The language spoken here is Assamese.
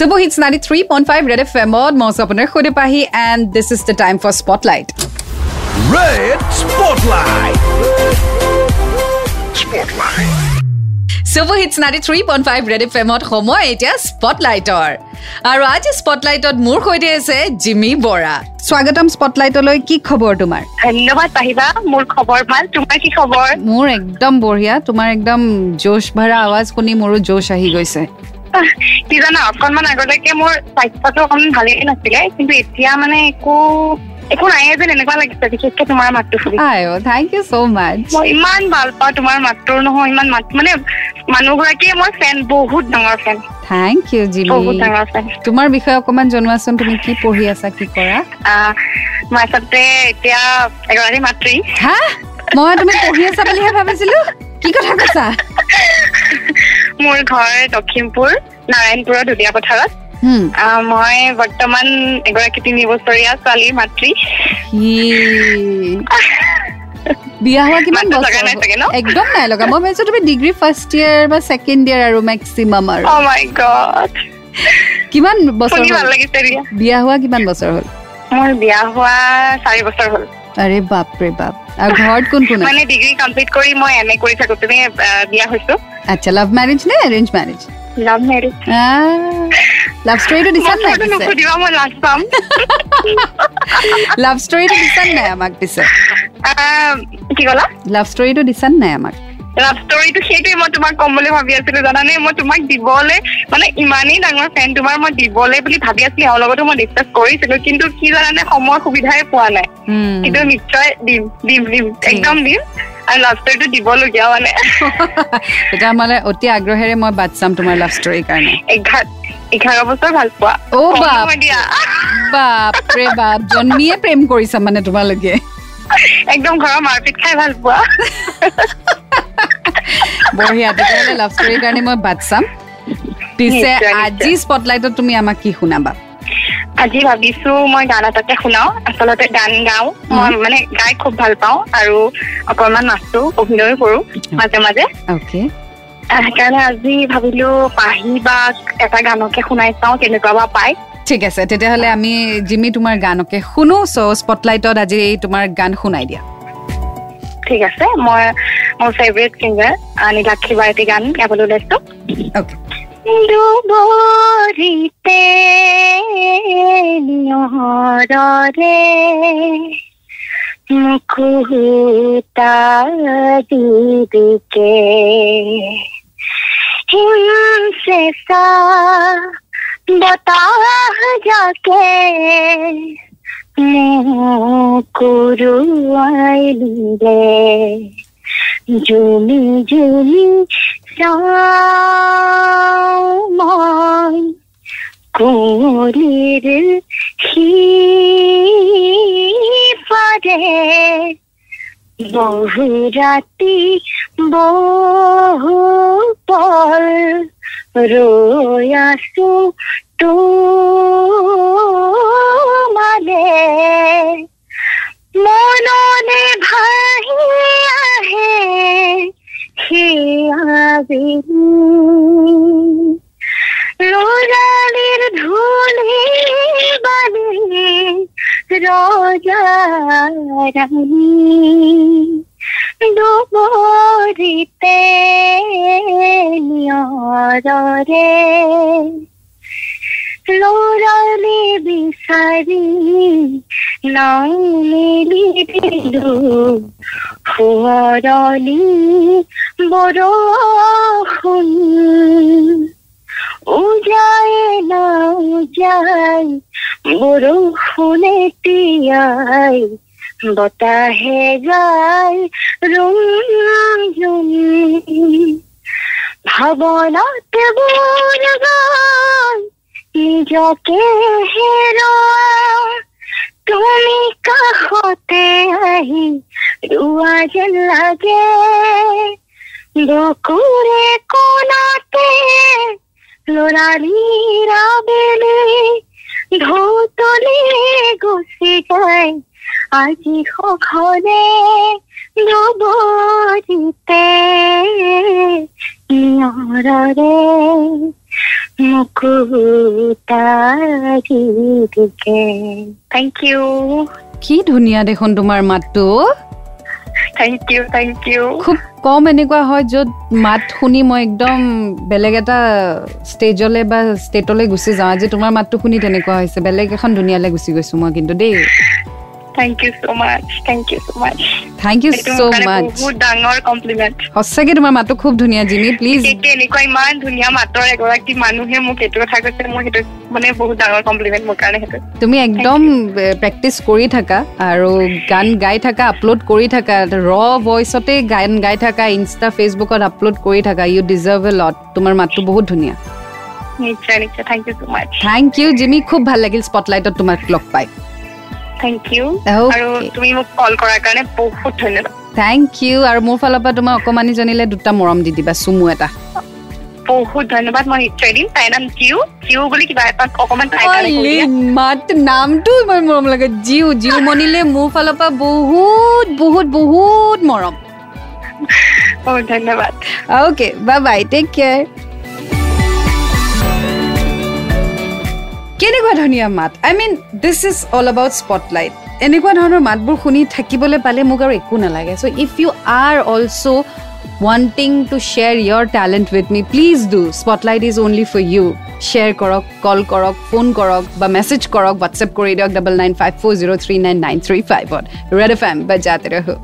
Super Hits 93.5 Red FM mod মই আছো আপোনাৰ সৈতে পাহি and this is the time for spotlight Red Spotlight. Spotlight. Super hits ninety three point five red F এমত সময় এতিয়া স্পটলাইটৰ আৰু আজি স্পটলাইটত মোৰ সৈতে আছে জিমি বৰা স্বাগতম স্পটলাইটলৈ কি খবৰ তোমাৰ ধন্যবাদ পাহিবা মোৰ খবৰ ভাল তোমাৰ কি খবৰ মোৰ একদম বঢ়িয়া তোমাৰ একদম জোচ ভৰা আৱাজ শুনি মোৰো জোচ আহি গৈছে কি জানা অকনমান আগলৈকে মোৰ স্বাস্থ্যটো অকণমান ভালেই নাছিলে কিন্তু এতিয়া মানে একো একো নাই যেন এনেকুৱা লাগিছে বিশেষকে তোমাৰ মাতটো শুনি। থেংক ইউ ছ' মাছ মই ইমান ভাল পাওঁ তোমাৰ মাতটোৰ নহয় ইমান মাত মানে মানুহগৰাকীয়ে মই ফেন বহুত ডাঙৰ ফেন থেংক ইউ জিমি। তোমাৰ বিষয়ে অকণমান জনোৱাচোন তুমি কি পঢ়ি আছা কি কৰা? মই আচলতে এতিয়া এগৰাকী মাতৃ। হা? মই তুমি পঢ়ি আছা বুলিহে ভাবিছিলো? কি কথা কৈছা? মোৰ ঘৰ লখিমপুৰ নাৰায়ণপুৰৰ ধুলীয়া পথাৰত। মই বৰ্তমান এগৰাকী তিনি বছৰীয়া ছোৱালীৰ মাতৃ বিয়া হোৱা কিমান বছৰ? একদম নাই লগা। মই ভাবিছো তুমি ডিগ্ৰী ফাৰ্ষ্ট ইয়াৰ বা ছেকেণ্ড ইয়াৰ আৰু মেক্সিমাম আৰু। গড কিমান বছৰ বিয়া হোৱা কিমান বছৰ হ'ল? মোৰ বিয়া হোৱা চাৰি বছৰ হ'ল। আৰে বাপৰে বাপ। আৰু ঘৰত কোন কোন মানে ডিগ্ৰী কমপ্লিট কৰি মই এম এ কৰি থাকোতে বিয়া হৈছো। আচ্ছা লাভ মেৰেজ নে এৰেঞ্জ মেৰেজ লাভ ষ্টৰিটো দিছা নাই পিছে? নুসুধিবা মই লাজ পাম। লাভ ষ্টৰিটো দিছা নাই আমাক পিছে? কি ক'লা? লাভ ষ্টৰিটো দিছা নাই আমাক? লাভ ষ্টৰিটো সেইটোৱে মই তোমাক ক'ম বুলি ভাবি আছিলো জানানে? মই তোমাক দিবলে মানে ইমানেই ডাঙৰ ফেন তোমাৰ মই দিবলে বুলি ভাবি আছিলো এওঁৰ লগতো মই ডিছকাছ কৰিছিলো কিন্তু কি জানানে সময় সুবিধাই পোৱা নাই। কিন্তু নিশ্চয় দিম দিম দিম একদম দিম। লাভ ষ্টৰিটো দিবলগীয়া মানে তেতিয়া মানে অতি আগ্ৰহেৰে মই বাট চাম তোমাৰ লাভ ষ্টৰীৰ কাৰণে। এঘাৰ বছৰ ভাল পোৱা। অ' বাপ। বাপৰে বাপ জন্মিয়ে প্ৰেম কৰিছা মানে তোমালোকে। একদম ঘৰৰ মাৰপিট খাই ভাল পোৱা। বঢ়িয়া তেতিয়াহ'লে লাভ ষ্টৰীৰ কাৰণে মই বাট চাম। পিছে। আজি স্পটলাইটত তুমি আমাক কি শুনাবা? আজি ভাবিছো মই গান এটাকে শুনাও আচলতে গান গাওঁ। মই মানে গাই খুব ভাল পাওঁ আৰু অকনমান নাচো অভিনয় কৰো মাজে মাজে। সেইকাৰণে আজি ভাবিলো পাহি বা এটা গানকে শুনাই চাওঁ কেনেকুৱা বা পাই ঠিক আছে তেতিয়াহ'লে আমি জিমি তোমাৰ গানকে শুনো চ' স্পটলাইটত আজি তোমাৰ গান শুনাই দিয়া। ঠিক আছে মই মোৰ ফেভৰেট ছিংগাৰ নীলাক্ষী বাৰতী গান গাবলৈ ওলাইছো। অ'কে। দুবৰিতে নিয়ৰৰে মুকুতা দিদিকে হিংসেচা বতাহ যাকে মুকুৰুৱাই দিলে জুমি জুমি চাওঁ মই কুঁৱলীৰ সিপাৰে বহু ৰাতি বহু পল ৰৈ আছো তোমালে কোরালের ঢোলে বানে রজা রানী। ডুবরিতে নিয়রে লোরালে বিচারি নাই মেলি দিলো সোঁৱৰলি বৰষুণ উজাই নাযাই বৰষুণে তিয়াই বতাহে গাই ৰুম ৰুম ভাৱনাত বোৰ গাই নিজকে হেৰুৱা তুমি কাষতে আহি ৰোৱা যেন লাগে বকুৰে ঢৌতলি গুচি যায়। আজি সঘনে দুবৰিতে নিয়ৰৰে থেংক ইউ কি ধুনীয়া দেখোন তোমাৰ মাতটো। থেংক ইউ থেংক ইউ খুব কম এনেকুৱা হয় য'ত মাত শুনি মই একদম বেলেগ এটা ষ্টেজলৈ বা ষ্টেটলৈ গুচি যাওঁ। আজি তোমাৰ মাতটো শুনি তেনেকুৱা হৈছে। বেলেগ এখন দুনিয়ালৈ গুচি গৈছো মই কিন্তু দেই। Thank you so' much thank you so' much thank you এইটো চ' মোৰ কাৰণে মাছ বহুত ডাঙৰ কমপ্লিমেণ্ট সঁচাকৈ তোমাৰ মাতটো খুব ধুনীয়া জিমি প্লিজ এনেকুৱা ইমান ধুনীয়া মাতৰ এগৰাকী মানুহে মোক এইটো কথা কৈছে মোৰ সেইটো মানে বহুত ডাঙৰ কমপ্লিমেণ্ট মোৰ কাৰণে সেইটো। তুমি একদম প্ৰেক্টিচ কৰি থাকা আৰু গান গাই থাকা আপলোড কৰি থাকা ৰ ভইচতে গান গাই থাকা ইনষ্টা ফেচবুকত আপলোড কৰি থাকা ইউ ডিজাৰ্ভ এ লট তোমাৰ মাতটো বহুত ধুনীয়া। নিশ্চয় নিশ্চয় thank you so' much thank you Jimmy খুব ভাল লাগিল স্পটলাইটত তোমাক লগ পাই। Thank you. আৰু তুমি মোক কল কৰাৰ কাৰণে বহুত ধন্যবাদ। থেংক ইউ আৰু মোৰ ফালৰ পৰা তোমাৰ অকণমানিজনীলে দুটা মৰম দি দিবা চুমু এটা। বহুত ধন্যবাদ মই নিশ্চয় দিম। তাইৰ নাম জিউ। জিউ বুলি কিবা এটা অকমান তাইৰ কাৰণে কৈ দিয়া। মাত নামটো ইমান মৰম লাগে। জিউ জিউ মনিলে মোৰ ফালৰ পৰা বহুত বহুত বহুত মৰম। বহুত ধন্যবাদ। Okay bye bye take care কেনেকুৱা ধুনীয়া মাত। I mean this is all about spotlight এনেকুৱা ধৰণৰ মাতবোৰ শুনি থাকিবলৈ পালে মোক আৰু একো নালাগে। So' if you are also' wanting to share your talent with me please do spotlight is only for you share কৰক কল কৰক ফোন কৰক বা মেছেজ কৰক হোৱাটছএপ কৰি দিয়ক double nine five four zero' three nine nine three ফাইভত red F M বা যাতে ৰহো।